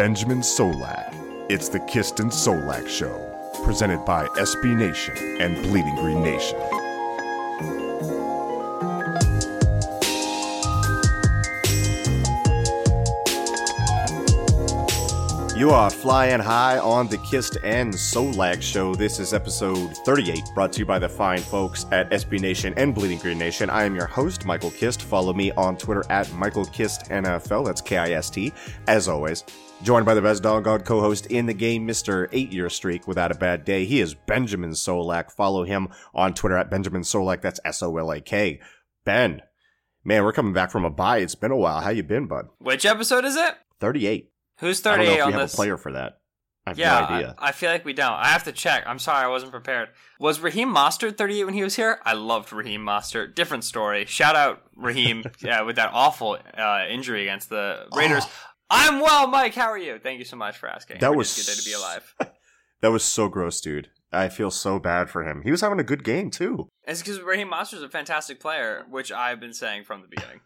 Benjamin Solak. It's the Kist and Solak Show, presented by SB Nation and Bleeding Green Nation. You are flying high on the Kist and Solak show. This is episode 38, brought to you by the fine folks at SB Nation and Bleeding Green Nation. I am your host, Michael Kist. Follow me on Twitter at Michael Kist NFL. That's K I S T, as always. Joined by the best doggone co host in the game, Mr. Eight Year Streak Without a Bad Day. He is Benjamin Solak. Follow him on Twitter at Benjamin Solak. That's S O L A K. Ben, man, we're coming back from a bye. It's been a while. How you been, bud? Which episode is it? 38. Who's I don't know 38 if we on have this? a player for that. I have yeah, no idea. I, I feel like we don't. I have to check. I'm sorry, I wasn't prepared. Was Raheem Mostert 38 when he was here? I loved Raheem Mostert. Different story. Shout out Raheem yeah, with that awful uh, injury against the Raiders. I'm well, Mike. How are you? Thank you so much for asking. That We're was good day to be alive. That was so gross, dude. I feel so bad for him. He was having a good game too. It's because Raheem Mostert's a fantastic player, which I've been saying from the beginning.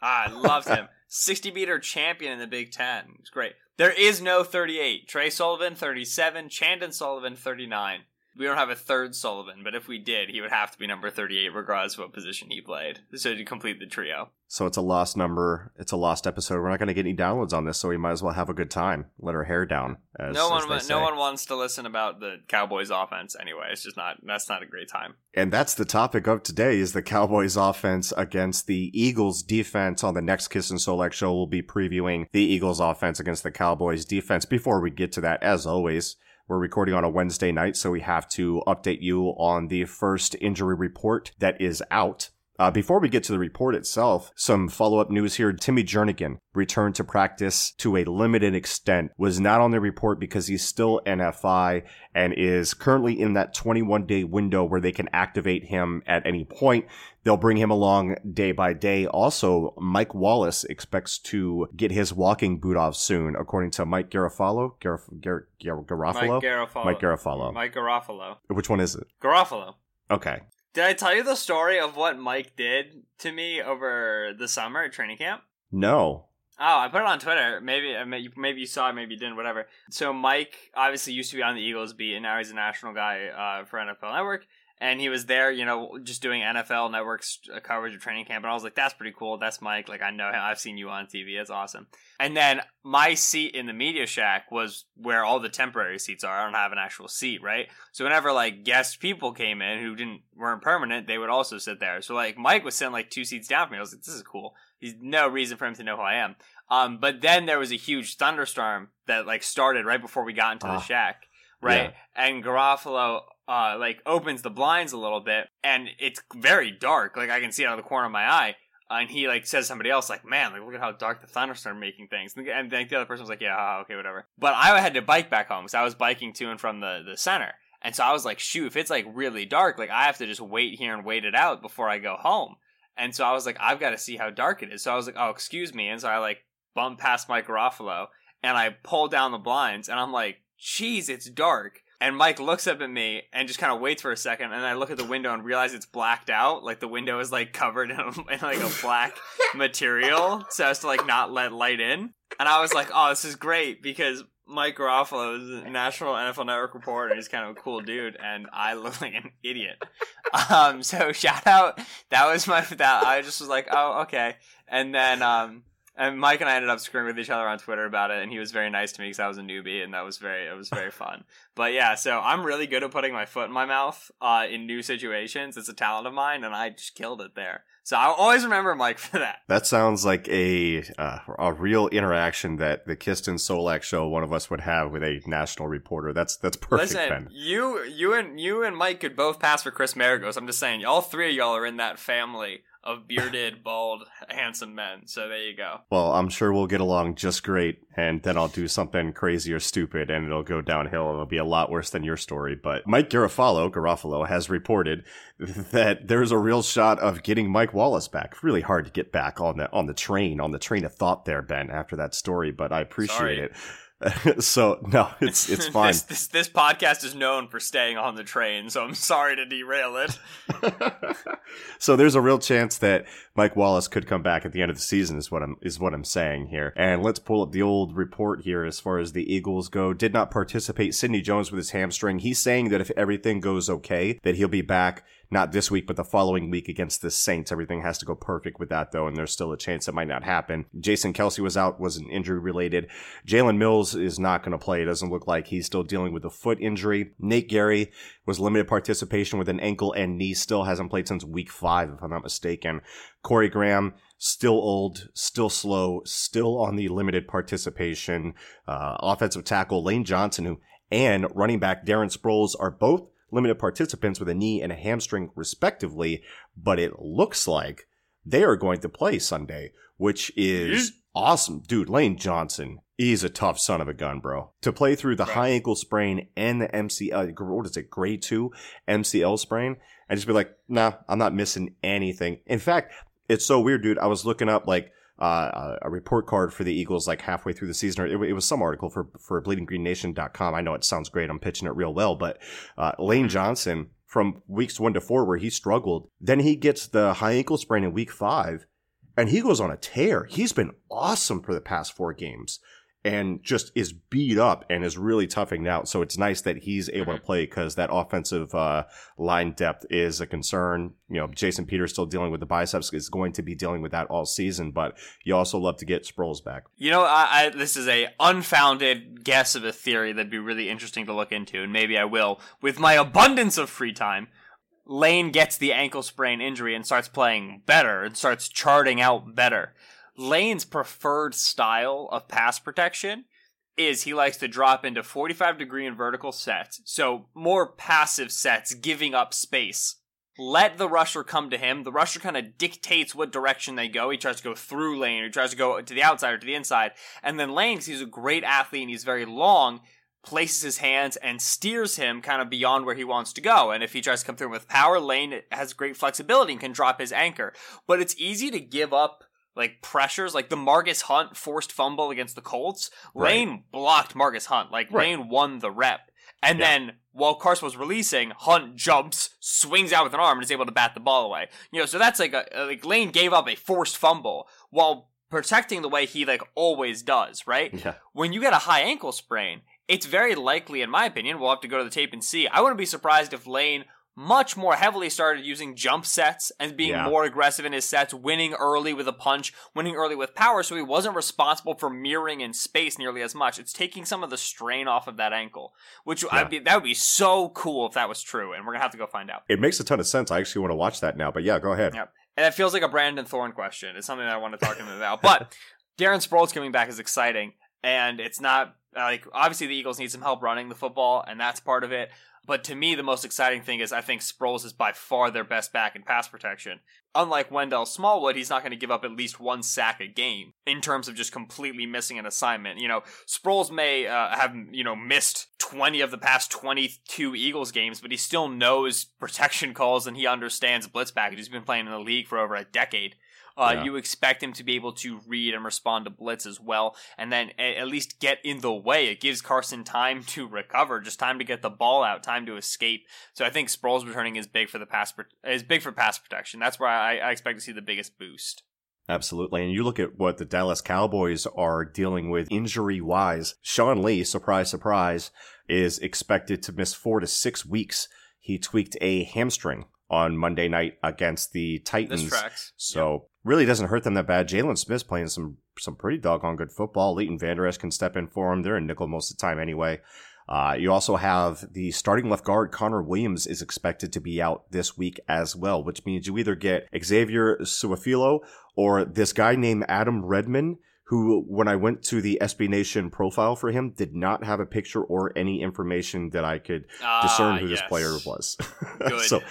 I loved him. 60 meter champion in the Big Ten. It's great. There is no 38. Tre Sullivan, 37. Chandon Sullivan, 39. We don't have a third Sullivan, but if we did, he would have to be number 38 regardless of what position he played. So to complete the trio. So it's a lost number. It's a lost episode. We're not going to get any downloads on this, so we might as well have a good time. Let our hair down. As, no one say. no one wants to listen about the Cowboys offense anyway. It's just not that's not a great time. And that's the topic of today: is the Cowboys' offense against the Eagles' defense. On the next Kist and Solak show, we'll be previewing the Eagles' offense against the Cowboys' defense. Before we get to that, as always. We're recording on a Wednesday night, so we have to update you on the first injury report that is out. Uh, before we get to the report itself, some follow-up news here. Timmy Jernigan returned to practice to a limited extent, was not on the report because he's still NFI and is currently in that 21 day window where they can activate him at any point. They'll bring him along day by day. Also, Mike Wallace expects to get his walking boot off soon, according to Mike Garofalo. Garaf- Gar- Gar- Garofalo? Mike Garofalo. Mike Garofalo. Mike Garofalo. Which one is it? Garofalo. Okay. Did I tell you the story of what Mike did to me over the summer at training camp? No. Oh, I put it on Twitter. Maybe maybe you saw it, maybe you didn't, whatever. So Mike obviously used to be on the Eagles beat, and now he's a national guy uh, for NFL Network. And he was there, you know, just doing NFL Network's uh, coverage of training camp. And I was like, that's pretty cool. That's Mike. Like, I know him. I've seen you on TV. That's awesome. And then my seat in the media shack was where all the temporary seats are. I don't have an actual seat, right? So whenever like guest people came in who didn't weren't permanent, they would also sit there. So like Mike was sitting like two seats down from me. I was like, this is cool. There's no reason for him to know who I am. Um, but then there was a huge thunderstorm that like started right before we got into Ah. the shack, right? And Garofalo uh like opens the blinds a little bit, and it's very dark. Like I can see out of the corner of my eye. And he like says somebody else like, "Man, like look at how dark the thunderstorm making things." And, then the other person was like, "Yeah, okay, whatever." But I had to bike back home because I was biking to and from the the center, and so I was like, "Shoot, if it's like really dark, like I have to just wait here and wait it out before I go home." And so I was like, "I've got to see how dark it is." So I was like, "Oh, excuse me," and so I like bumped past Mike Garofalo and I pulled down the blinds, and I'm like, "Jeez, it's dark." And Mike looks up at me and just kind of waits for a second, and I look at the window and realize it's blacked out. Like the window is like covered in, in like a black material, so as to like not let light in. And I was like, "Oh, this is great," because Mike Garofalo is a national NFL Network reporter. He's kind of a cool dude, and I look like an idiot. Um, so shout out. That was my that. I just was like, "Oh, okay." And then um, and Mike and I ended up screwing with each other on Twitter about it, and he was very nice to me because I was a newbie, and that was very it was very fun. But yeah, so I'm really good at putting my foot in my mouth uh, in new situations. It's a talent of mine, and I just killed it there. So I'll always remember Mike for that. That sounds like a uh, a real interaction that the Kist and Solak show one of us would have with a national reporter. That's that's perfect, Listen, Ben. you you and you and Mike could both pass for Chris Maragos. I'm just saying, all three of y'all are in that family of bearded, bald, handsome men. So there you go. Well, I'm sure we'll get along just great, and then I'll do something crazy or stupid, and it'll go downhill. And it'll be a lot worse than your story. But Mike Garofalo, Garofalo has reported that there's a real shot of getting Mike Wallace back. Really hard to get back on the on the train, on the train of thought there, Ben, after that story. But I appreciate Sorry. it. so no, it's it's fine. this, this this podcast is known for staying on the train, so I'm sorry to derail it. so there's a real chance that Mike Wallace could come back at the end of the season is what I'm is what I'm saying here. And let's pull up the old report here as far as the Eagles go. Did not participate Sidney Jones with his hamstring. He's saying that if everything goes okay, that he'll be back not this week, but the following week against the Saints. Everything has to go perfect with that, though, and there's still a chance it might not happen. Jason Kelce was out, was an injury related. Jalen Mills is not going to play. It doesn't look like he's still dealing with a foot injury. Nate Gerry was limited participation with an ankle and knee, still hasn't played since week five, if I'm not mistaken. Corey Graham, still old, still slow, still on the limited participation. Uh, offensive tackle Lane Johnson, who and running back Darren Sproles are both limited participants with a knee and a hamstring respectively, but it looks like they are going to play Sunday, which is mm-hmm. awesome. Dude, Lane Johnson, he's a tough son of a gun, bro. To play through the Right. high ankle sprain and the MCL, uh, what is it, grade two MCL sprain, and just be like, nah, I'm not missing anything. In fact, it's so weird, dude. I was looking up like uh, a report card for the Eagles like halfway through the season. Or it, it was some article for for BleedingGreenNation.com. I know it sounds great. I'm pitching it real well, but uh, Lane Johnson from weeks one to four where he struggled, then he gets the high ankle sprain in week five, and he goes on a tear. He's been awesome for the past four games. And just is beat up and is really toughing out. So it's nice that he's able to play because that offensive uh, line depth is a concern. You know, Jason Peters still dealing with the biceps is going to be dealing with that all season, but you also love to get Sproles back. You know, I, I this is a unfounded guess of a theory that'd be really interesting to look into, and maybe I will with my abundance of free time. Lane gets the ankle sprain injury and starts playing better and starts charting out better. Lane's preferred style of pass protection is he likes to drop into 45 degree and vertical sets, so more passive sets, giving up space. Let the rusher come to him. The rusher kind of dictates what direction they go. He tries to go through Lane, or he tries to go to the outside or to the inside. And then Lane, he's a great athlete and he's very long, places his hands and steers him kind of beyond where he wants to go. And if he tries to come through with power, Lane has great flexibility and can drop his anchor. But it's easy to give up like pressures, like the Marcus Hunt forced fumble against the Colts. Right. Lane blocked Marcus Hunt. Like Right. Lane won the rep. And Yeah. then while Carson was releasing, Hunt jumps, swings out with an arm, and is able to bat the ball away. You know, so that's like a like Lane gave up a forced fumble while protecting the way he like always does, right? Yeah. When you get a high ankle sprain, it's very likely, in my opinion, we'll have to go to the tape and see. I wouldn't be surprised if Lane much more heavily started using jump sets and being Yeah. more aggressive in his sets, winning early with a punch, winning early with power, so he wasn't responsible for mirroring in space nearly as much. It's taking some of the strain off of that ankle, which I'd be, that would be so cool if that was true, and we're gonna have to go find out. It makes a ton of sense. I actually want to watch that now, but yeah, go ahead. Yeah. And it feels like a Brandon Thorn question. It's something that I want to talk to him about. But Darren Sproles coming back is exciting, and it's not like obviously the Eagles need some help running the football, and that's part of it. But to me, the most exciting thing is I think Sproles is by far their best back in pass protection. Unlike Wendell Smallwood, he's not going to give up at least one sack a game in terms of just completely missing an assignment. You know, Sproles may uh, have you know missed twenty of the past twenty-two Eagles games, but he still knows protection calls and he understands blitz package. He's been playing in the league for over a decade. Uh, Yeah. You expect him to be able to read and respond to blitz as well, and then at least get in the way. It gives Carson time to recover, just time to get the ball out, time to escape. So I think Sproles returning is big for the pass is big for pass protection. That's where I, I expect to see the biggest boost. Absolutely. And you look at what the Dallas Cowboys are dealing with injury wise. Sean Lee, surprise, surprise, is expected to miss four to six weeks. He tweaked a hamstring on Monday night against the Titans. So really doesn't hurt them that bad. Jaylon Smith's playing some some pretty doggone good football. Leighton Vander Esch can step in for him. They're in nickel most of the time anyway. Uh, you also have the starting left guard Connor Williams is expected to be out this week as well, which means you either get Xavier Su'a-Filo or this guy named Adam Redmond, who, when I went to the SB Nation profile for him, did not have a picture or any information that I could discern Ah, who this player was. So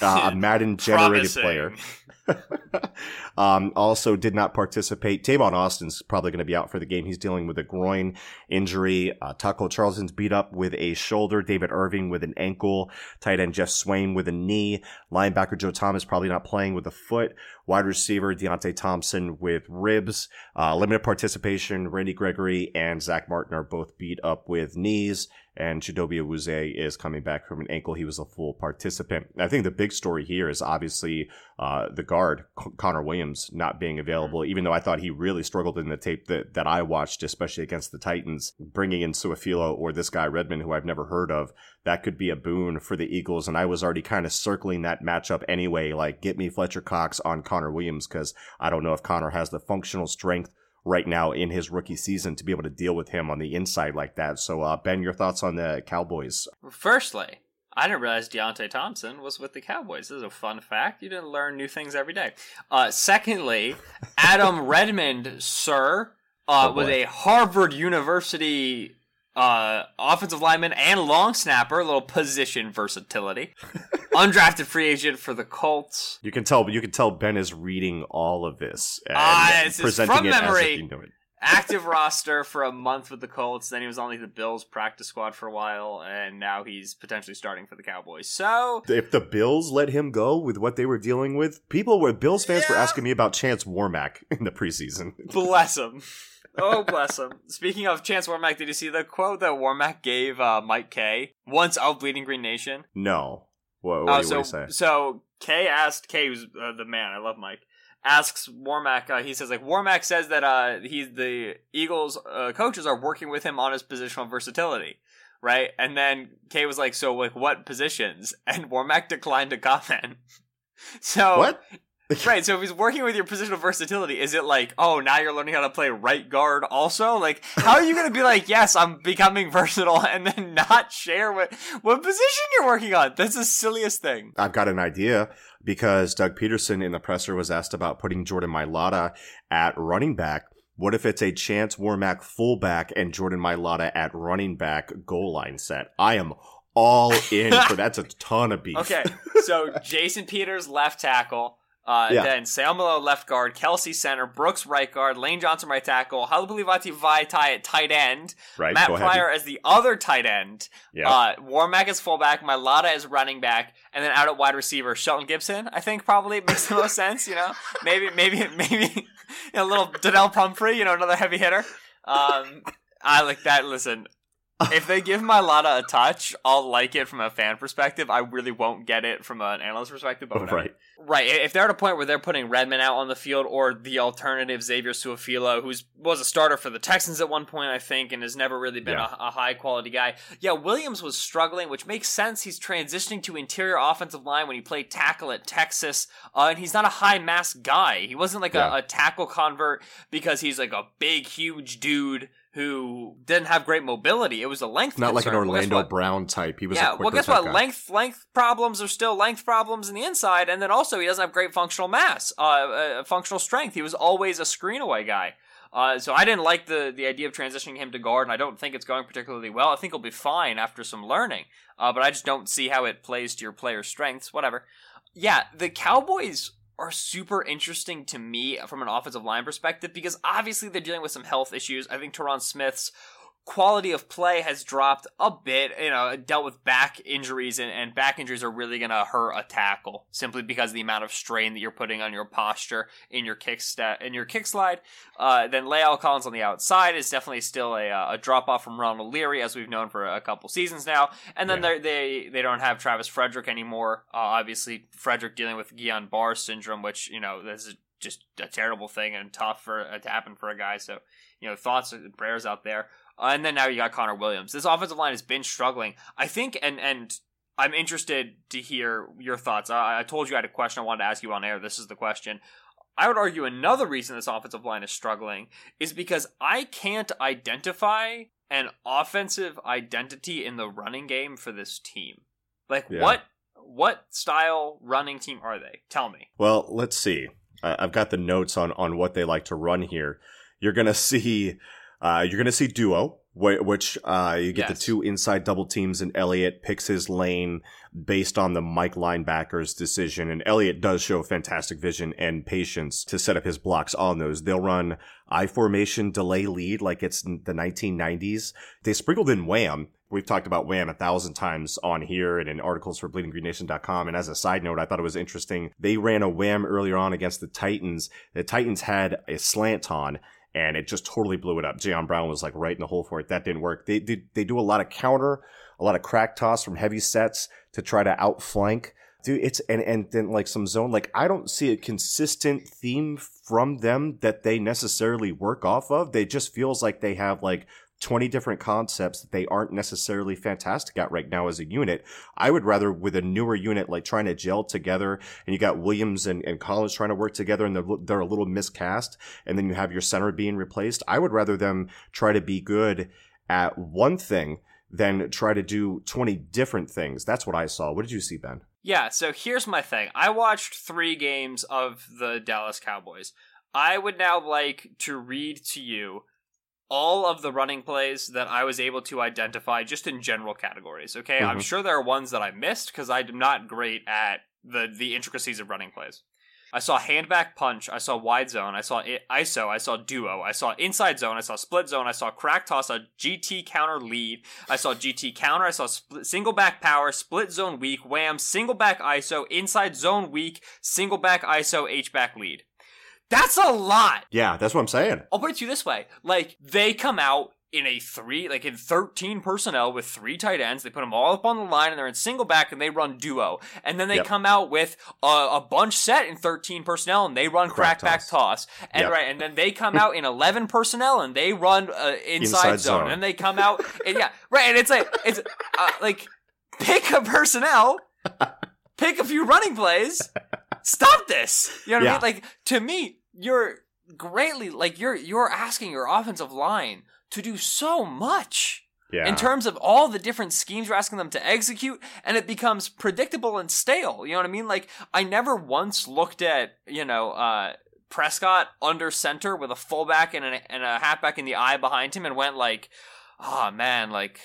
uh, a Madden generated player. um, also did not participate. Tavon Austin's probably going to be out for the game. He's dealing with a groin injury. Uh, Taco Charlton's beat up with a shoulder. David Irving with an ankle. Tight end Geoff Swaim with a knee. Linebacker Joe Thomas probably not playing with a foot. Wide receiver Deonte Thompson with ribs. Uh, limited participation. Randy Gregory and Zack Martin are both beat up with knees. And Chidobe Awuzie is coming back from an ankle. He was a full participant. I think the big story here is obviously uh, the guard, C- Connor Williams, not being available, even though I thought he really struggled in the tape that, that I watched, especially against the Titans. Bringing in Su'a-Filo or this guy Redmond, who I've never heard of, that could be a boon for the Eagles. And I was already kind of circling that matchup anyway, like get me Fletcher Cox on Connor Williams, because I don't know if Connor has the functional strength right now in his rookie season to be able to deal with him on the inside like that. So, uh, Ben, your thoughts on the Cowboys? Firstly, I didn't realize Deonte Thompson was with the Cowboys. This is a fun fact. You didn't learn new things every day. Uh, secondly, Adam Redmond, sir, uh, Oh, was a Harvard University uh, offensive lineman and long snapper, a little position versatility. Undrafted free agent for the Colts. You can tell, you can tell Ben is reading all of this and Ah, this is presenting from it as memory. if he knew it. Active roster for a month with the Colts. Then he was on like the Bills practice squad for a while, and now he's potentially starting for the Cowboys. So If the Bills let him go with what they were dealing with, people were Bills fans were asking me about Chance Warmack in the preseason. Bless him. Oh, bless him. Speaking of Chance Warmack, did you see the quote that Warmack gave uh, Mike K once of Bleeding Green Nation? No, what, what, Uh, so, what do you say? so K asked K, who's uh, the man, I love Mike, asks Warmack. Uh, he says like Warmack says that uh, he's the Eagles uh, coaches are working with him on his positional versatility. Right, and then K was like, "So, like, what positions?" And Warmack declined to comment. So, What? right, so if he's working with your positional versatility, is it like, oh, now you're learning how to play right guard also? Like, how are you going to be like, yes, I'm becoming versatile and then not share what, what position you're working on? That's the silliest thing. I've got an idea because Doug Pederson in the presser was asked about putting Jordan Mailata at running back. What if it's a Chance Warmack fullback and Jordan Mailata at running back goal line set? I am all in for that's a ton of beef. Okay, so Jason Peters, left tackle. Uh, Yeah. Then Seumalo, left guard. Kelce, center. Brooks, right guard. Lane Johnson, right tackle. Halapoulivaati Vaitai at tight end. right. Matt go ahead. Pryor as the other tight end. Yeah. Uh, Warmack is fullback, Mailata is running back, and then out at wide receiver, Shelton Gibson. I think probably makes the most sense. You know, maybe, maybe, maybe you know, a little Donnell Pumphrey. You know, another heavy hitter. Um, I like that. Listen, if they give Mailata a touch, I'll like it from a fan perspective. I really won't get it from an analyst perspective. But whatever. right. Right. If they're at a point where they're putting Redmond out on the field or the alternative Xavier Su'a-Filo, who's was a starter for the Texans at one point, I think, and has never really been Yeah. a, a high quality guy. Yeah, Williams was struggling, which makes sense. He's transitioning to interior offensive line when he played tackle at Texas, uh, and he's not a high mass guy. He wasn't like Yeah. a, a tackle convert because he's like a big, huge dude who didn't have great mobility. It was a length. Not like an concern. Well, Orlando? Brown type. He was yeah, well, guess what? guy. Length length problems are still length problems in the inside, and then also he doesn't have great functional mass, uh, uh functional strength. He was always a screen away guy. Uh, so I didn't like the the idea of transitioning him to guard, and I don't think it's going particularly well. I think he'll be fine after some learning, uh, but I just don't see how it plays to your player's strengths. Whatever. Yeah, the Cowboys are super interesting to me from an offensive line perspective because obviously they're dealing with some health issues. I think Tyron Smith's quality of play has dropped a bit. You know, dealt with back injuries, and, and back injuries are really going to hurt a tackle simply because of the amount of strain that you're putting on your posture in your kick sta- in your kick slide. Uh, then La'el Collins on the outside is definitely still a, uh, a drop off from Ronald Leary, as we've known for a couple seasons now. And then Yeah. they they don't have Travis Frederick anymore. Uh, obviously, Frederick dealing with Guillain Barre syndrome, which you know this is just a terrible thing and tough for uh, to happen for a guy. So you know, thoughts and prayers out there. Uh, and then now you got Connor Williams. This offensive line has been struggling. I think, and and I'm interested to hear your thoughts. I, I told you I had a question I wanted to ask you on air. This is the question. I would argue another reason this offensive line is struggling is because I can't identify an offensive identity in the running game for this team. Like Yeah. what what style running team are they? Tell me. Well, let's see. I've got the notes on on what they like to run here. You're gonna see, uh, you're gonna see duo. Wh- which uh, you get Yes. the two inside double teams, and Elliott picks his lane based on the Mike linebacker's decision. And Elliott does show fantastic vision and patience to set up his blocks on those. They'll run I formation delay lead like it's the 1990s. They sprinkled in Wham. We've talked about Wham a thousand times on here and in articles for bleedinggreennation.com. And as a side note, I thought it was interesting. They ran a Wham earlier on against the Titans. The Titans had a slant on and it just totally blew it up. Jayon Brown was like right in the hole for it. That didn't work. They they, they do a lot of counter, a lot of crack toss from heavy sets to try to outflank. Dude, it's and and then like some zone. Like I don't see a consistent theme from them that they necessarily work off of. They just feels like they have like 20 different concepts that they aren't necessarily fantastic at right now as a unit. I would rather with a newer unit like trying to gel together and you got Williams and, and Collins trying to work together and they're, they're a little miscast and then you have your center being replaced. I would rather them try to be good at one thing than try to do 20 different things. That's what I saw. What did you see, Ben? Yeah, so here's my thing. I watched three games of the Dallas Cowboys. I would now like to read to you all of the running plays that I was able to identify just in general categories. Okay, I'm Mhm. sure there are ones that I missed because I'm not great at the the intricacies of running plays. I saw handback punch. I saw wide zone. I saw ISO. I saw duo. I saw inside zone. I saw split zone. I saw crack toss. A GT counter lead. I saw GT counter. I saw split, single back power. Split zone weak. Wham. Single back ISO. Inside zone weak. Single back ISO. H back lead. That's a lot. Yeah, that's what I'm saying. I'll put it to you this way: like they come out in a three, like in thirteen personnel with three tight ends. They put them all up on the line, and they're in single back, and they run duo. And then they Yep. come out with a, a bunch set in thirteen personnel, and they run Crack crack, back toss. And Yep. right, and then they come out in eleven personnel, and they run uh, inside, Inside zone. zone. And they come out, and yeah, right. And it's like it's uh, like pick a personnel, pick a few running plays. Stop this. You know what Yeah. I mean? Like to me, you're greatly like you're you're asking your offensive line to do so much Yeah. in terms of all the different schemes you're asking them to execute and it becomes predictable and stale you know what i mean like i never once looked at you know uh prescott under center with a fullback and a, and a halfback in the eye behind him and went like oh man like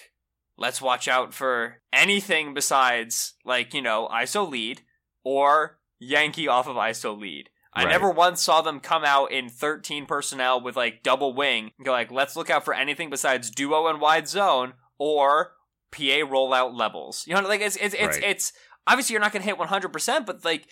let's watch out for anything besides like you know iso lead or yankee off of iso lead I Right. never once saw them come out in 13 personnel with like double wing and go like, let's look out for anything besides duo and wide zone or PA rollout levels. You know, like it's it's it's, Right. it's obviously you're not going to hit 100%, but like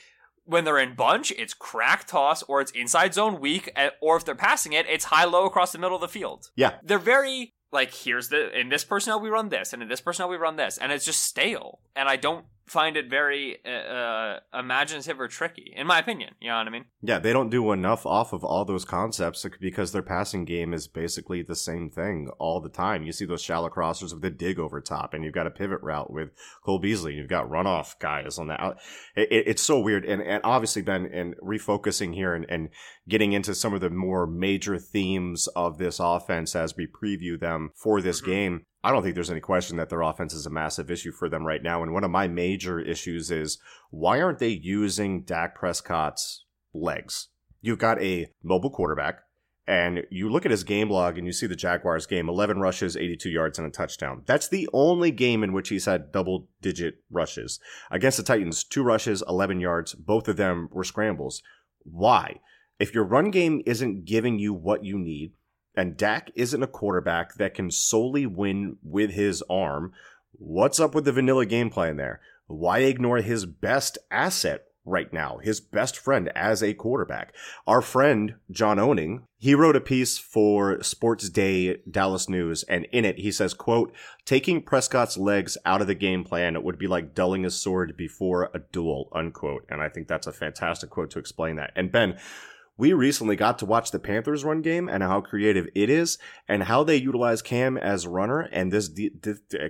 when they're in bunch, it's crack toss or it's inside zone weak, eh, or if they're passing it, it's high low across the middle of the field. Yeah. They're very like here's the in this personnel we run this and in this personnel we run this and it's just stale and I don't find it very uh, uh, imaginative or tricky in my opinion. You know what I mean? Yeah, they don't do enough off of all those concepts because their passing game is basically the same thing all the time. You see those shallow crossers with the dig over top, and you've got a pivot route with Cole Beasley. and You've got runoff guys on that. out- It, it- it's so weird, and and obviously, Ben, and refocusing here and, and getting into some of the more major themes of this offense as we preview them for this Mhm. game. I don't think there's any question that their offense is a massive issue for them right now. And one of my major issues is why aren't they using Dak Prescott's legs? You've got a mobile quarterback, and you look at his game log and you see the Jaguars game 11 rushes, 82 yards, and a touchdown. That's the only game in which he's had double digit rushes. Against the Titans, two rushes, 11 yards. Both of them were scrambles. Why? If your run game isn't giving you what you need, and Dak isn't a quarterback that can solely win with his arm, what's up with the vanilla game plan there? Why ignore his best asset right now, his best friend as a quarterback? Our friend, John Owning, he wrote a piece for Sports Day Dallas News, and in it he says, quote, taking Prescott's legs out of the game plan would be like dulling a sword before a duel, unquote. And I think that's a fantastic quote to explain that. And Ben, we recently got to watch the Panthers run game and how creative it is and how they utilize Cam as runner. And this,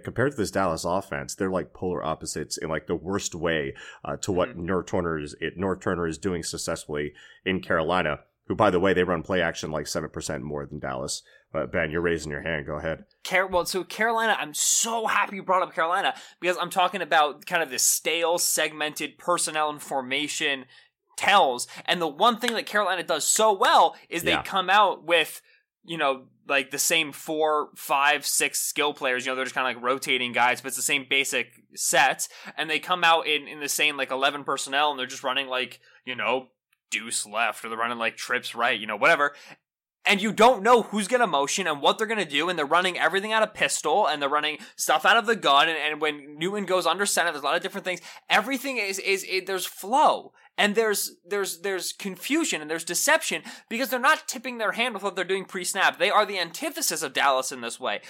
compared to this Dallas offense, they're like polar opposites in like the worst way uh, to what Norv Turner is it, Norv Turner is doing successfully in Carolina. Who, by the way, they run play action like seven percent more than Dallas. But Ben, you're raising your hand. Go ahead. Car- well, so Carolina, I'm so happy you brought up Carolina because I'm talking about kind of this stale, segmented personnel and formation tells. And the one thing that Carolina does so well is they Yeah. come out with you know, like the same four, five, six skill players. You know, they're just kind of like rotating guys, but it's the same basic set. And they come out in, in the same like 11 personnel and they're just running like, you know, deuce left or they're running like trips right, you know, whatever. And you don't know who's going to motion and what they're going to do. And they're running everything out of pistol and they're running stuff out of the gun. And, and when Newton goes under center, there's a lot of different things. Everything is, is, is there's flow and there's there's there's confusion and there's deception because they're not tipping their hand with what they're doing pre-snap. They are the antithesis of Dallas in this way.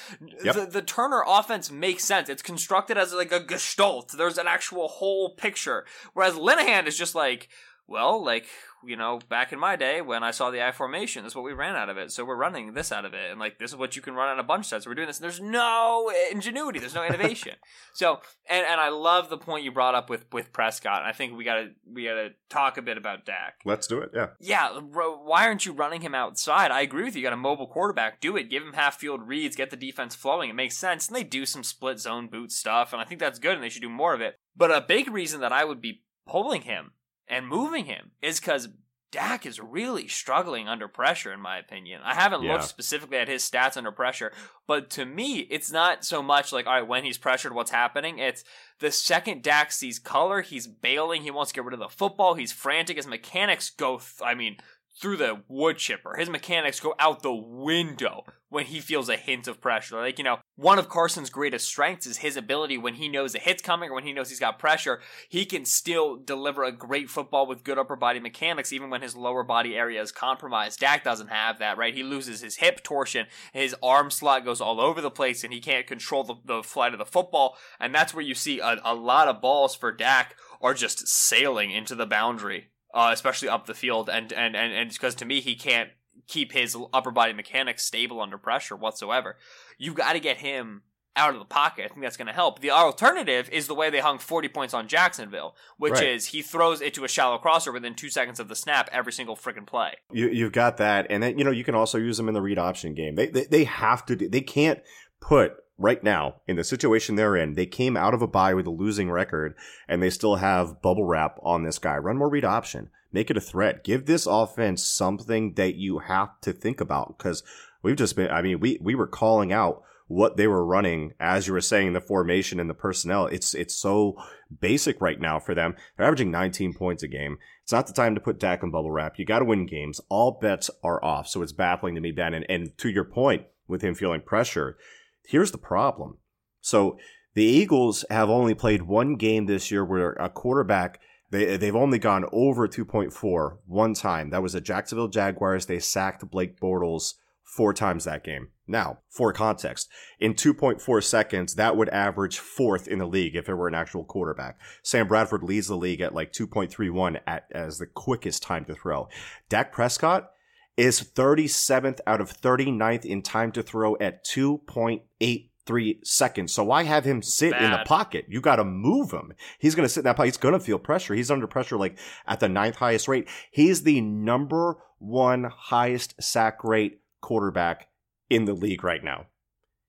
Yep. The, the Turner offense makes sense. It's constructed as like a gestalt. There's an actual whole picture. Whereas Linehan is just like, well, like you know, back in my day when I saw the I formation, that's what we ran out of it. So we're running this out of it, and like this is what you can run on a bunch sets. We're doing this. And there's no ingenuity. There's no innovation. so, and and I love the point you brought up with with Prescott. I think we gotta we gotta talk a bit about Dak. Let's do it. Yeah. Yeah, why aren't you running him outside? I agree with you. You got a mobile quarterback. Do it. Give him half field reads. Get the defense flowing. It makes sense. And they do some split zone boot stuff, and I think that's good. And they should do more of it. But a big reason that I would be pulling him and moving him is because Dak is really struggling under pressure, in my opinion. I haven't Yeah. looked specifically at his stats under pressure, but to me, it's not so much like, all right, when he's pressured, what's happening? It's the second Dak sees color, he's bailing, he wants to get rid of the football, he's frantic. His mechanics go, th- I mean, through the wood chipper. His mechanics go out the window when he feels a hint of pressure. Like, you know, one of Carson's greatest strengths is his ability when he knows a hit's coming or when he knows he's got pressure, he can still deliver a great football with good upper body mechanics even when his lower body area is compromised. Dak doesn't have that, right? He loses his hip torsion, his arm slot goes all over the place, and he can't control the, the flight of the football. And that's where you see a, a lot of balls for Dak are just sailing into the boundary uh, especially up the field, and and and and because to me he can't keep his upper body mechanics stable under pressure whatsoever. You've got to get him out of the pocket. I think that's going to help. The alternative is the way they hung 40 points on Jacksonville, which Right. is he throws it to a shallow crosser within two seconds of the snap every single freaking play. You, you've got that, and then you know you can also use them in the read option game. They they, they have to. Do, they can't put right now in the situation they're in. They came out of a bye with a losing record, and they still have bubble wrap on this guy. Run more read option. Make it a threat. Give this offense something that you have to think about because we've just been. I mean, we we were calling out what they were running as you were saying the formation and the personnel. It's it's so basic right now for them. They're averaging 19 points a game. It's not the time to put Dak in bubble wrap. You got to win games. All bets are off. So it's baffling to me, Ben. And, and to your point with him feeling pressure, here's the problem. So the Eagles have only played one game this year where a quarterback they they've only gone over 2.4 one time. That was the Jacksonville Jaguars. They sacked Blake Bortles four times that game. Now, for context, in 2.4 seconds, that would average fourth in the league if it were an actual quarterback. Sam Bradford leads the league at like 2.31 at as the quickest time to throw. Dak Prescott is 37th out of 39th in time to throw at 2.83 seconds. So why have him sit in the pocket? You got to move him. He's going to sit in that pocket. He's going to feel pressure. He's under pressure like at the ninth highest rate. He's the number one highest sack rate quarterback in the league right now.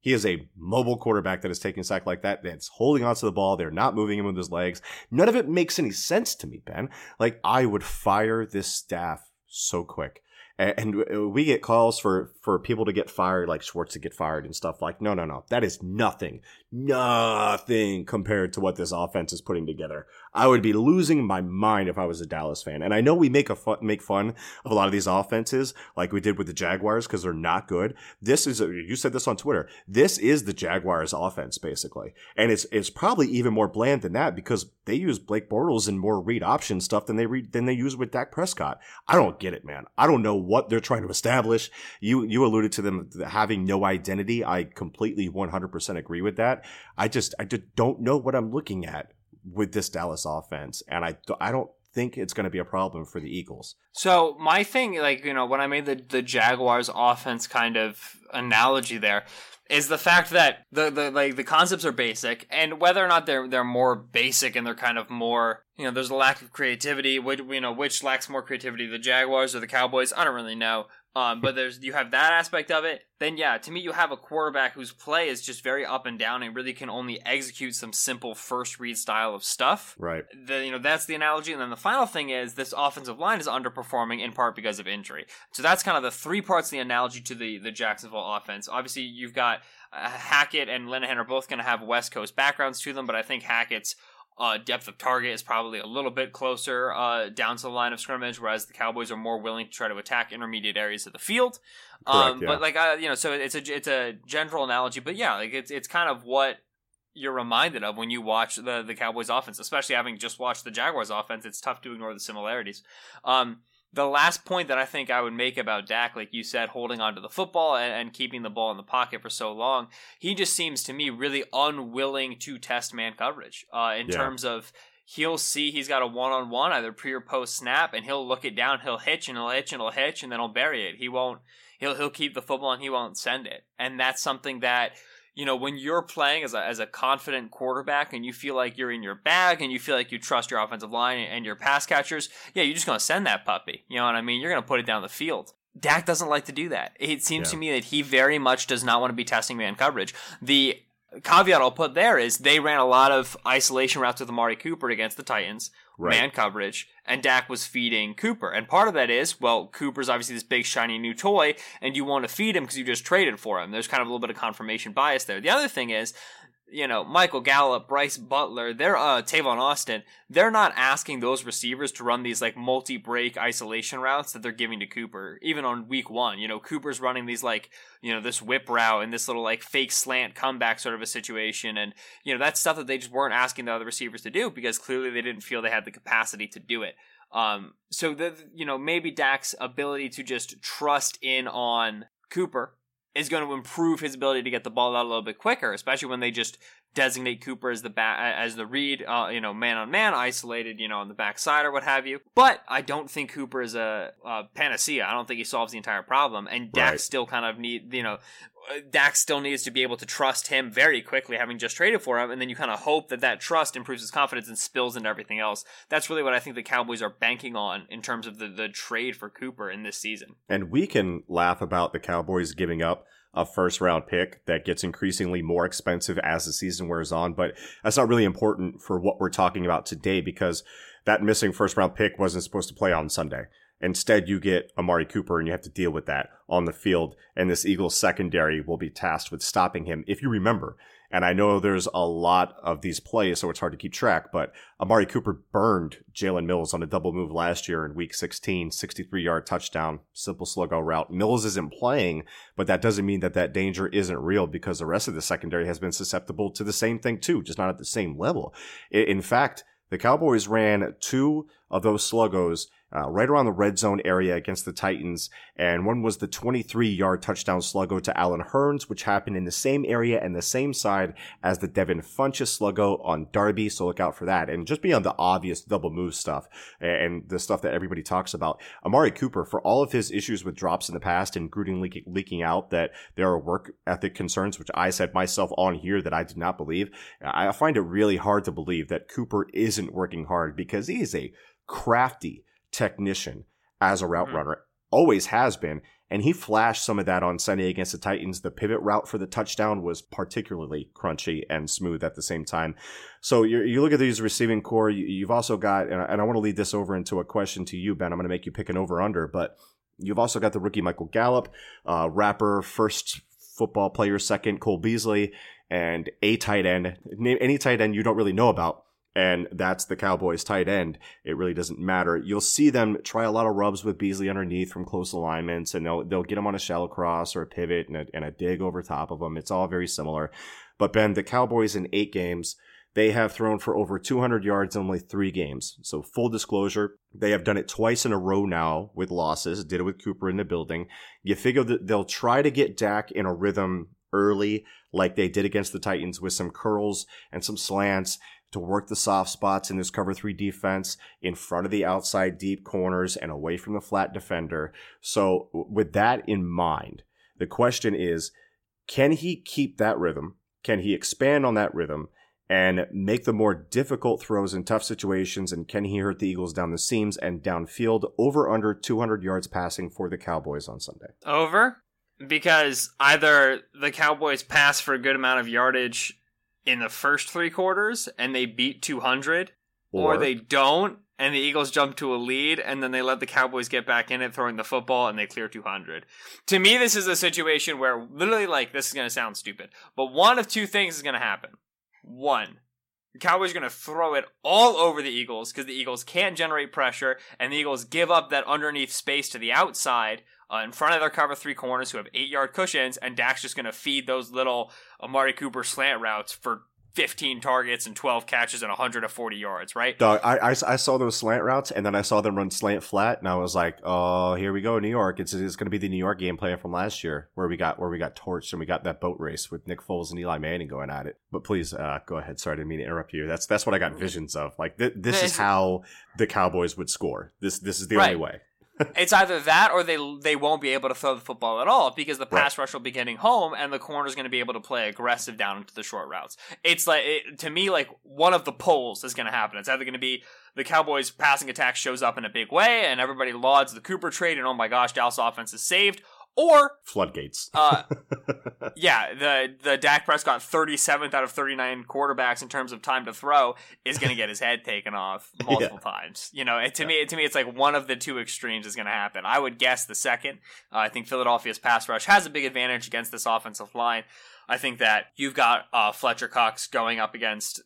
He is a mobile quarterback that is taking a sack like that, that's holding onto the ball. They're not moving him with his legs. None of it makes any sense to me, Ben. Like, I would fire this staff so quick. And uh, we get calls for, for people to get fired, like Schwartz to get fired and stuff like, no, no, no. That is nothing, nothing compared to what this offense is putting together. I would be losing my mind if I was a Dallas fan. And I know we make a fun, make fun of a lot of these offenses, like we did with the Jaguars, because they're not good. This is, a, you said this on Twitter. This is the Jaguars offense, basically. And it's, it's probably even more bland than that because they use Blake Bortles and more read option stuff than they read, than they use with Dak Prescott. I don't get it, man. I don't know what they're trying to establish. You, you alluded to them having no identity. I completely 100% agree with that. I just, I just don't know what I'm looking at with this Dallas offense. And I, I don't think it's going to be a problem for the Eagles. So my thing, like you know, when I made the the Jaguars offense kind of analogy there, is the fact that the the like the concepts are basic, and whether or not they're they're more basic and they're kind of more you know, there's a lack of creativity. Which you know, which lacks more creativity, the Jaguars or the Cowboys? I don't really know. Um, but there's you have that aspect of it. Then yeah, to me you have a quarterback whose play is just very up and down and really can only execute some simple first read style of stuff. Right. The, you know that's the analogy. And then the final thing is this offensive line is underperforming in part because of injury. So that's kind of the three parts of the analogy to the the Jacksonville offense. Obviously you've got uh, Hackett and Linehan are both going to have West Coast backgrounds to them, but I think Hackett's uh, depth of target is probably a little bit closer uh, down to the line of scrimmage, whereas the Cowboys are more willing to try to attack intermediate areas of the field. Correct, um, yeah. But like uh, you know, so it's a it's a general analogy, but yeah, like it's it's kind of what you're reminded of when you watch the the Cowboys offense, especially having just watched the Jaguars offense. It's tough to ignore the similarities. Um, the last point that I think I would make about Dak, like you said, holding onto the football and, and, keeping the ball in the pocket for so long, he just seems to me really unwilling to test man coverage uh, in Yeah. terms of he'll see he's got a one on one either pre or post snap, and he'll look it down, he'll hitch and he'll hitch and he'll hitch, and then he'll bury it. He won't. He'll he'll keep the football and he won't send it, and that's something that you know, when you're playing as a, as a confident quarterback and you feel like you're in your bag and you feel like you trust your offensive line and your pass catchers, yeah, you're just going to send that puppy. You know what I mean? You're going to put it down the field. Dak doesn't like to do that. It seems Yeah. to me that he very much does not want to be testing man coverage. The caveat I'll put there is they ran a lot of isolation routes with Amari Cooper against the Titans, Right. man coverage, and Dak was feeding Cooper. And part of that is, well, Cooper's obviously this big shiny new toy, and you want to feed him because you just traded for him. There's kind of a little bit of confirmation bias there. The other thing is, you know, Michael Gallup, Brice Butler, they're uh Tavon Austin, they're not asking those receivers to run these like multi-break isolation routes that they're giving to Cooper. Even on week one, you know, Cooper's running these like, you know, this whip route and this little like fake slant comeback sort of a situation. And, you know, that's stuff that they just weren't asking the other receivers to do because clearly they didn't feel they had the capacity to do it. Um, so the, you know, maybe Dak's ability to just trust in on Cooper is going to improve his ability to get the ball out a little bit quicker, especially when they just designate Cooper as the ba- as the read, uh, you know, man on man, isolated, you know, on the backside or what have you. But I don't think Cooper is a, a panacea. I don't think he solves the entire problem, and Dak Right. still kind of need, you know. Dak still needs to be able to trust him very quickly, having just traded for him, and then you kind of hope that that trust improves his confidence and spills into everything else. That's really what I think the Cowboys are banking on in terms of the, the trade for Cooper in this season. And we can laugh about the Cowboys giving up a first round pick that gets increasingly more expensive as the season wears on, but that's not really important for what we're talking about today because that missing first round pick wasn't supposed to play on Sunday. Instead, you get Amari Cooper and you have to deal with that on the field. And this Eagles secondary will be tasked with stopping him. If you remember, and I know there's a lot of these plays, so it's hard to keep track, but Amari Cooper burned Jalen Mills on a double move last year in week 16, 63 yard touchdown, simple slow go route. Mills isn't playing, but that doesn't mean that that danger isn't real because the rest of the secondary has been susceptible to the same thing too, just not at the same level. In fact, the Cowboys ran two of those sluggos uh, right around the red zone area against the Titans, and one was the 23 yard touchdown sluggo to Allen Hurns, which happened in the same area and the same side as the Devin Funchess sluggo on Darby, so look out for that. And just beyond the obvious double move stuff and the stuff that everybody talks about, Amari Cooper, for all of his issues with drops in the past and Gruden leaking, leaking out that there are work ethic concerns, which I said myself on here that I did not believe, I find it really hard to believe that Cooper isn't working hard because he is a crafty technician as a route Mhm. runner, always has been. And he flashed some of that on Sunday against the Titans. The pivot route for the touchdown was particularly crunchy and smooth at the same time. So you you look at these receiving corps, you, you've also got, and I, and I want to lead this over into a question to you, Ben. I'm going to make you pick an over under, but you've also got the rookie Michael Gallup, uh, rapper, first football player, second Cole Beasley, and a tight end. Name any tight end you don't really know about and that's the Cowboys tight end. It really doesn't matter. You'll see them try a lot of rubs with Beasley underneath from close alignments, and they'll they'll get him on a shallow cross or a pivot and a, and a dig over top of him. It's all very similar. But Ben, the Cowboys in eight games, they have thrown for over 200 yards in only three games. So full disclosure, they have done it twice in a row now with losses. Did it with Cooper in the building. You figure that they'll try to get Dak in a rhythm early, like they did against the Titans with some curls and some slants to work the soft spots in this cover three defense in front of the outside deep corners and away from the flat defender. So, with that in mind, the question is can he keep that rhythm? Can he expand on that rhythm? and make the more difficult throws in tough situations? And can he hurt the Eagles down the seams and downfield over under 200 yards passing for the Cowboys on Sunday? Over because either the Cowboys pass for a good amount of yardage in the first three quarters and they beat 200, or, Or- they don't and the Eagles jump to a lead and then they let the Cowboys get back in it throwing the football and they clear 200. To me, this is a situation where literally, like, this is going to sound stupid, but one of two things is going to happen. One, the Cowboys are going to throw it all over the Eagles because the Eagles can't generate pressure and the Eagles give up that underneath space to the outside uh, in front of their cover three corners who have eight yard cushions, and Dak's just going to feed those little Amari Cooper slant routes for 15 targets and 12 catches and 140 yards, right? Dog, I, I, I saw those slant routes and then I saw them run slant flat and I was like, oh, here we go, New York. It's, it's going to be the New York game plan from last year where we got where we got torched and we got that boat race with Nick Foles and Eli Manning going at it. But please, uh, go ahead. Sorry, I didn't mean to interrupt you. That's that's what I got visions of. Like th- this is how the Cowboys would score. This this is the Right. only way. It's either that or they they won't be able to throw the football at all because the pass Right. rush will be getting home and the corner's going to be able to play aggressive down into the short routes. It's like it, to me like one of the poles is going to happen. It's either going to be the Cowboys passing attack shows up in a big way and everybody lauds the Cooper trade and oh my gosh, Dallas offense is saved, or Floodgates. uh, yeah, the the Dak Prescott 37th out of 39 quarterbacks in terms of time to throw is going to get his head taken off multiple times. You know, it, to me, to me, it's like one of the two extremes is going to happen. I would guess the second. Uh, I think Philadelphia's pass rush has a big advantage against this offensive line. I think that you've got uh, Fletcher Cox going up against.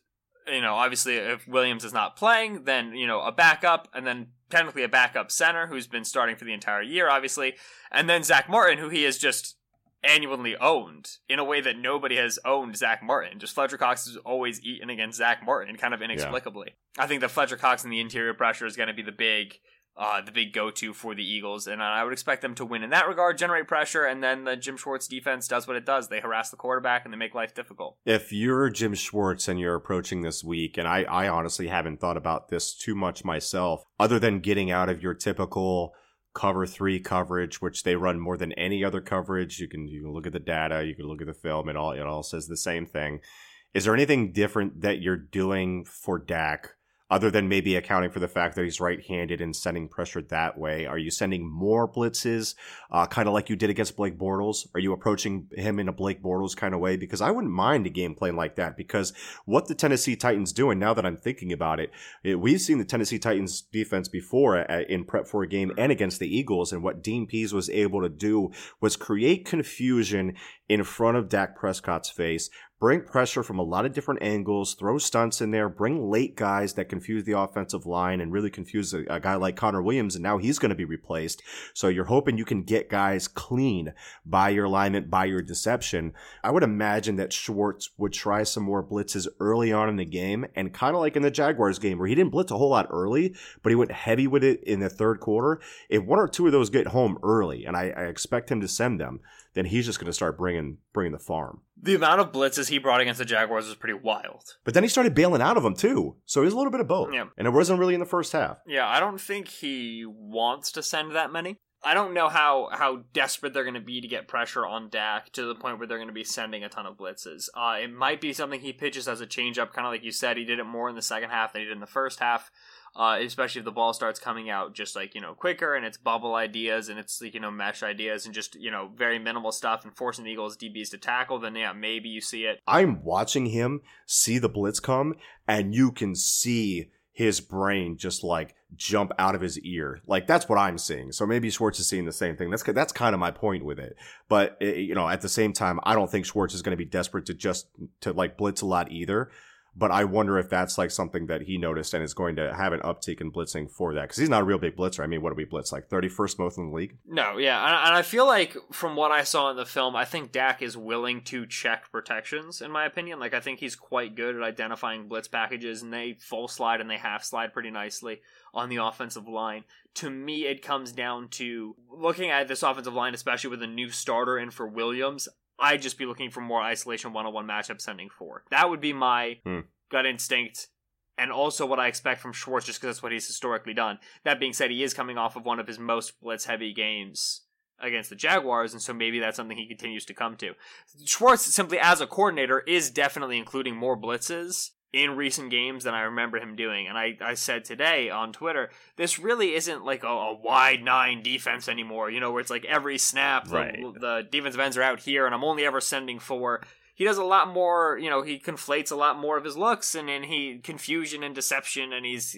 You know, obviously, if Williams is not playing, then you know a backup, and then technically a backup center who's been starting for the entire year, obviously, and then Zack Martin, who he has just annually owned in a way that nobody has owned Zack Martin. Just Fletcher Cox is always eaten against Zack Martin, kind of inexplicably. I think that Fletcher Cox and the interior pressure is going to be the big, uh, the big go-to for the Eagles, and I would expect them to win in that regard, generate pressure, and then the Jim Schwartz defense does what it does. They harass the quarterback and they make life difficult. if you're Jim Schwartz and you're approaching this week, and I, I honestly haven't thought about this too much myself, other than getting out of your typical cover three coverage, which they run more than any other coverage. You can you can look at the data, you can look at the film, it all it all says the same thing. Is there anything different that you're doing for Dak? Other than maybe accounting for the fact that he's right-handed and sending pressure that way, are you sending more blitzes, uh, kind of like you did against Blake Bortles? Are you approaching him in a Blake Bortles kind of way? Because I wouldn't mind a game plan like that. Because what the Tennessee Titans doing now that I'm thinking about it, it we've seen the Tennessee Titans defense before uh, in prep for a game and against the Eagles, and what Dean Pees was able to do was create confusion in front of Dak Prescott's face, bring pressure from a lot of different angles, throw stunts in there, bring late guys that confuse the offensive line and really confuse a, a guy like Connor Williams, and now he's going to be replaced. So you're hoping you can get guys clean by your alignment, by your deception. I would imagine that Schwartz would try some more blitzes early on in the game, and kind of like in the Jaguars game where he didn't blitz a whole lot early, but he went heavy with it in the third quarter. If one or two of those get home early, and I, I expect him to send them, then he's just going to start bringing bringing the farm. The amount of blitzes he brought against the Jaguars was pretty wild. But then he started bailing out of them too, so it was a little bit of both. Yeah. And it wasn't really in the first half. Yeah, I don't think he wants to send that many. I don't know how how desperate they're going to be to get pressure on Dak to the point where they're going to be sending a ton of blitzes. Uh, it might be something he pitches as a changeup, kind of like you said. He did it more in the second half than he did in the first half. Uh, especially if the ball starts coming out just like you know quicker and it's bubble ideas and it's like you know mesh ideas and just you know very minimal stuff and forcing the Eagles DBs to tackle, then yeah, maybe you see it. I'm watching him see the blitz come, and you can see his brain just like jump out of his ear. Like that's what I'm seeing. So maybe Schwartz is seeing the same thing. That's that's kind of my point with it. But eh, you know, at the same time, I don't think Schwartz is going to be desperate to just to like blitz a lot either. But I wonder if that's like something that he noticed and is going to have an uptick in blitzing for that because he's not a real big blitzer. I mean, what do we blitz like 31st most in the league? No, yeah, and, and I feel like from what I saw in the film, I think Dak is willing to check protections. In my opinion, like I think he's quite good at identifying blitz packages, and they full slide and they half slide pretty nicely on the offensive line. To me, it comes down to looking at this offensive line, especially with a new starter in for Williams. I'd just be looking for more isolation one-on-one matchup sending four. That would be my Hmm. gut instinct and also what I expect from Schwartz, just because that's what he's historically done. That being said, he is coming off of one of his most blitz heavy games against the Jaguars, and so maybe that's something he continues to come to. Schwartz, simply as a coordinator, is definitely including more blitzes in recent games than I remember him doing. And I, I said today on Twitter, this really isn't like a, a wide nine defense anymore, you know, where it's like every snap, the, Right. the defensive ends are out here and I'm only ever sending four. He does a lot more, you know, he conflates a lot more of his looks and then he confusion and deception and he's,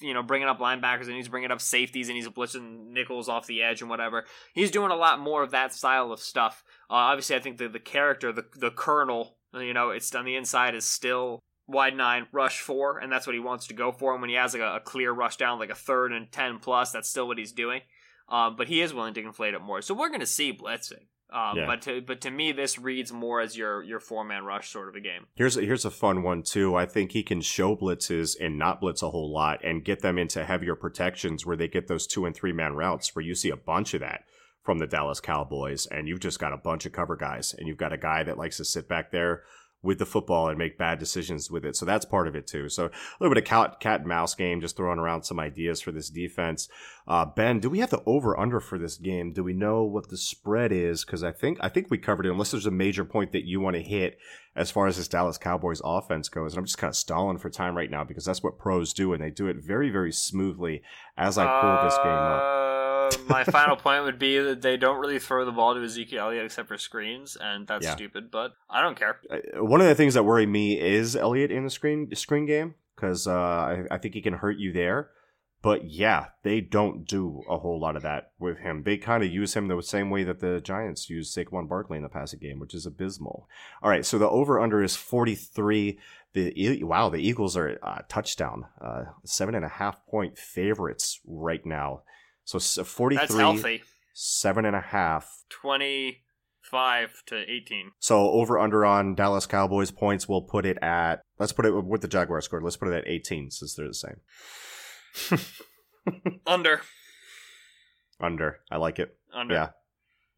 you know, bringing up linebackers and he's bringing up safeties and he's blitzing nickels off the edge and whatever. He's doing a lot more of that style of stuff. Uh, obviously, I think the, the character, the, the kernel, you know, it's on the inside is still wide nine, rush four, and that's what he wants to go for. And when he has like a, a clear rush down, like a third and ten plus, that's still what he's doing. Um, but he is willing to conflate it more, so we're going to see blitzing. Um, Yeah. But to but to me, this reads more as your your four man rush sort of a game. Here's a, here's a fun one too. I think he can show blitzes and not blitz a whole lot and get them into heavier protections where they get those two and three man routes where you see a bunch of that from the Dallas Cowboys and you've just got a bunch of cover guys and you've got a guy that likes to sit back there with the football and make bad decisions with it. So that's part of it too. So a little bit of cat, cat and mouse game, just throwing around some ideas for this defense. Uh, ben, do we have the over under for this game? Do we know what the spread is? Because I think I think we covered it. Unless there's a major point that you want to hit as far as this Dallas Cowboys offense goes, and I'm just kind of stalling for time right now because that's what pros do, and they do it very very smoothly as I pull this game up. Uh, my final point would be that they don't really throw the ball to Ezekiel Elliott except for screens, and that's Yeah. stupid. But I don't care. One of the things that worry me is Elliott in the screen screen game because uh, I, I think he can hurt you there. But yeah, they don't do a whole lot of that with him. They kind of use him the same way that the Giants use Saquon Barkley in the passing game, which is abysmal. All right, so the over under is 43. The wow, the Eagles are uh, touchdown, uh, seven and a half point favorites right now. So 43, That's healthy. seven and a half. Twenty five to eighteen. So over under on Dallas Cowboys points, we'll put it at let's put it with the Jaguars score. Let's put it at 18 since they're the same. Under. Under. I like it. Under. Yeah.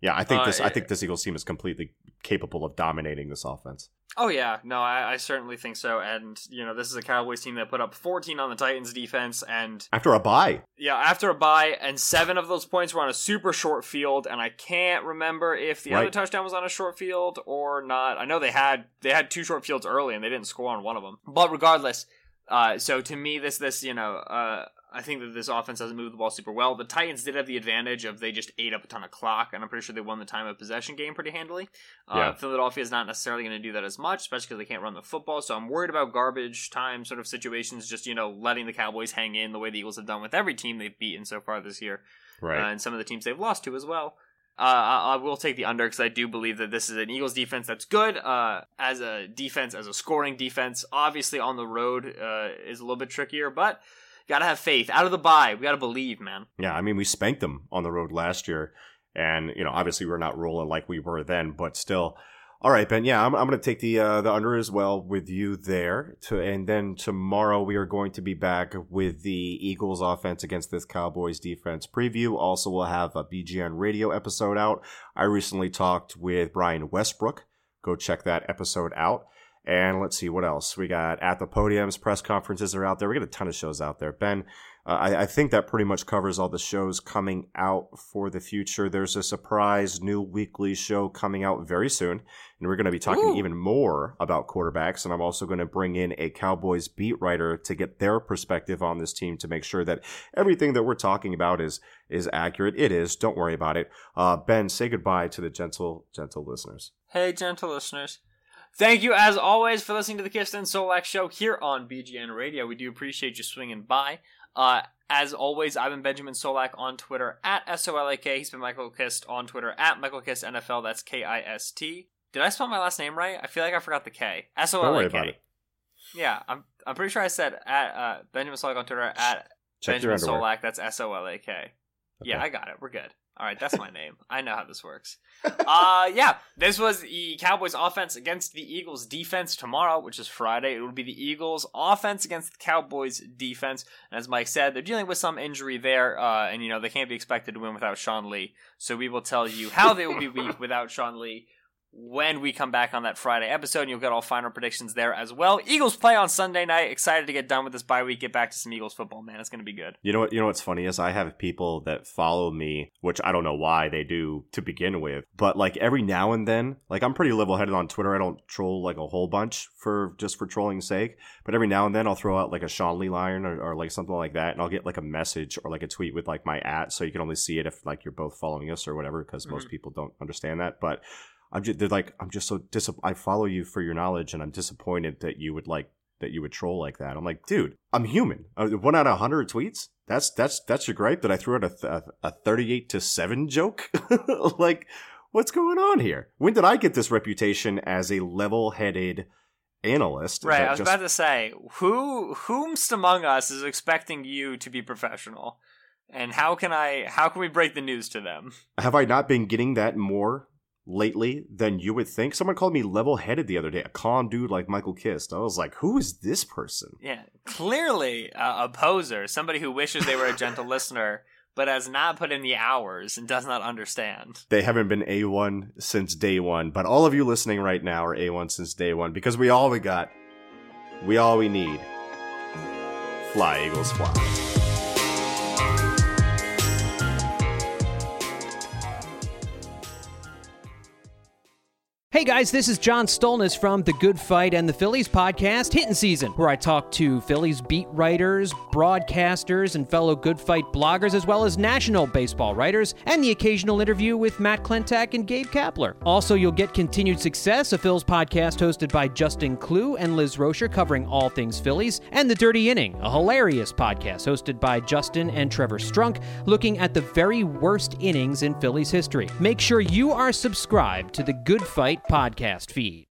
Yeah, I think Uh, this I think this Eagles team is completely capable of dominating this offense. Oh yeah, no, I, I certainly think so. And you know, this is a Cowboys team that put up 14 on the Titans defense, and After a bye. yeah, after a bye, and seven of those points were on a super short field, and I can't remember if the other touchdown was on a short field or not. I know they had they had two short fields early, and they didn't score on one of them. But regardless, uh, so to me, this this you know, uh, I think that this offense doesn't move the ball super well. The Titans did have the advantage of they just ate up a ton of clock, and I'm pretty sure they won the time of possession game pretty handily. Uh, Philadelphia is not necessarily going to do that as much, especially because they can't run the football. So I'm worried about garbage time sort of situations, just you know letting the Cowboys hang in the way the Eagles have done with every team they've beaten so far this year, uh, and some of the teams they've lost to as well. Uh, I, I will take the under because I do believe that this is an Eagles defense that's good uh, as a defense, as a scoring defense. Obviously, on the road uh, is a little bit trickier, but gotta have faith. Out of the bye, we gotta believe, man. Yeah, I mean we spanked them on the road last year. And, you know, obviously we're not rolling like we were then, but still. All right, Ben. Yeah, I'm, I'm going to take the uh, the under as well with you there. To and then tomorrow we are going to be back with the Eagles offense against this Cowboys defense preview. Also, we'll have a BGN radio episode out. I recently talked with Brian Westbrook. Go check that episode out. And let's see what else we got at the podiums. Press conferences are out there. We got a ton of shows out there. Ben, uh, I, I think that pretty much covers all the shows coming out for the future. There's a surprise new weekly show coming out very soon, and we're going to be talking Ooh. even more about quarterbacks. And I'm also going to bring in a Cowboys beat writer to get their perspective on this team to make sure that everything that we're talking about is is accurate. It is. Don't worry about it. Uh, ben, say goodbye to the gentle gentle listeners. Hey, gentle listeners. Thank you, as always, for listening to the Kist and Solak Show here on BGN Radio. We do appreciate you swinging by. Uh, as always, I've been Benjamin Solak on Twitter at S-O-L-A-K. He's been Michael Kist on Twitter at Michael Kist NFL. That's K-I-S-T. Did I spell my last name right? I feel like I forgot the K. S-O-L-A-K. Don't worry about it. Yeah, I'm, I'm pretty sure I said at uh, Benjamin Solak on Twitter at Check Benjamin. Solak. That's S-O-L-A-K. Yeah, I got it. We're good. All right, that's my name. I know how this works. Uh, yeah, this was the Cowboys offense against the Eagles defense tomorrow, which is Friday. It will be the Eagles offense against the Cowboys defense. And as Mike said, they're dealing with some injury there, uh, and you know they can't be expected to win without Sean Lee. So we will tell you how they will be weak without Sean Lee when we come back on that Friday episode. And you'll get all final predictions there as well. Eagles play on Sunday night. Excited to get done with this bye week, get back to some Eagles football, man. It's going to be good. You know what? You know what's funny is I have people that follow me, which I don't know why they do to begin with, but like every now and then, like I'm pretty level headed on Twitter. I don't troll like a whole bunch for just for trolling's sake, but every now and then I'll throw out like a Sean Lee Lion or, or like something like that, and I'll get like a message or like a tweet with like my at, so you can only see it if like you're both following us or whatever, because Mm-hmm. most people don't understand that, but. I'm just they're like I'm just so dis- I follow you for your knowledge and I'm disappointed that you would like that you would troll like that. I'm like, dude, I'm human. Uh, one out of hundred tweets. That's that's that's your gripe that I threw out a th- a 38 to seven joke. like, what's going on here? When did I get this reputation as a level-headed analyst? Right. I was just- about to say, who whomst among us is expecting you to be professional? And how can I how can we break the news to them? Have I not been getting that more lately than you would think? Someone called me level-headed the other day. A calm dude like Michael Kist. I was like, who is this person? Yeah, clearly uh, a poser, somebody who wishes they were a gentle listener, but has not put in the hours and does not understand. they haven't been A1 since day one, but all of you listening right now are A1 since day one because we all we got. We all we need. Fly, Eagles, fly. Hey guys, this is John Stolnis from The Good Fight and the Phillies podcast, Hitting Season, where I talk to Phillies beat writers, broadcasters, and fellow Good Fight bloggers, as well as national baseball writers, and the occasional interview with Matt Klentak and Gabe Kapler. Also, you'll get Continued Success, a Phil's podcast hosted by Justin Klugh and Liz Roscher, covering all things Phillies, and The Dirty Inning, a hilarious podcast hosted by Justin and Trevor Strunk, looking at the very worst innings in Phillies history. Make sure you are subscribed to the Good Fight podcast feed.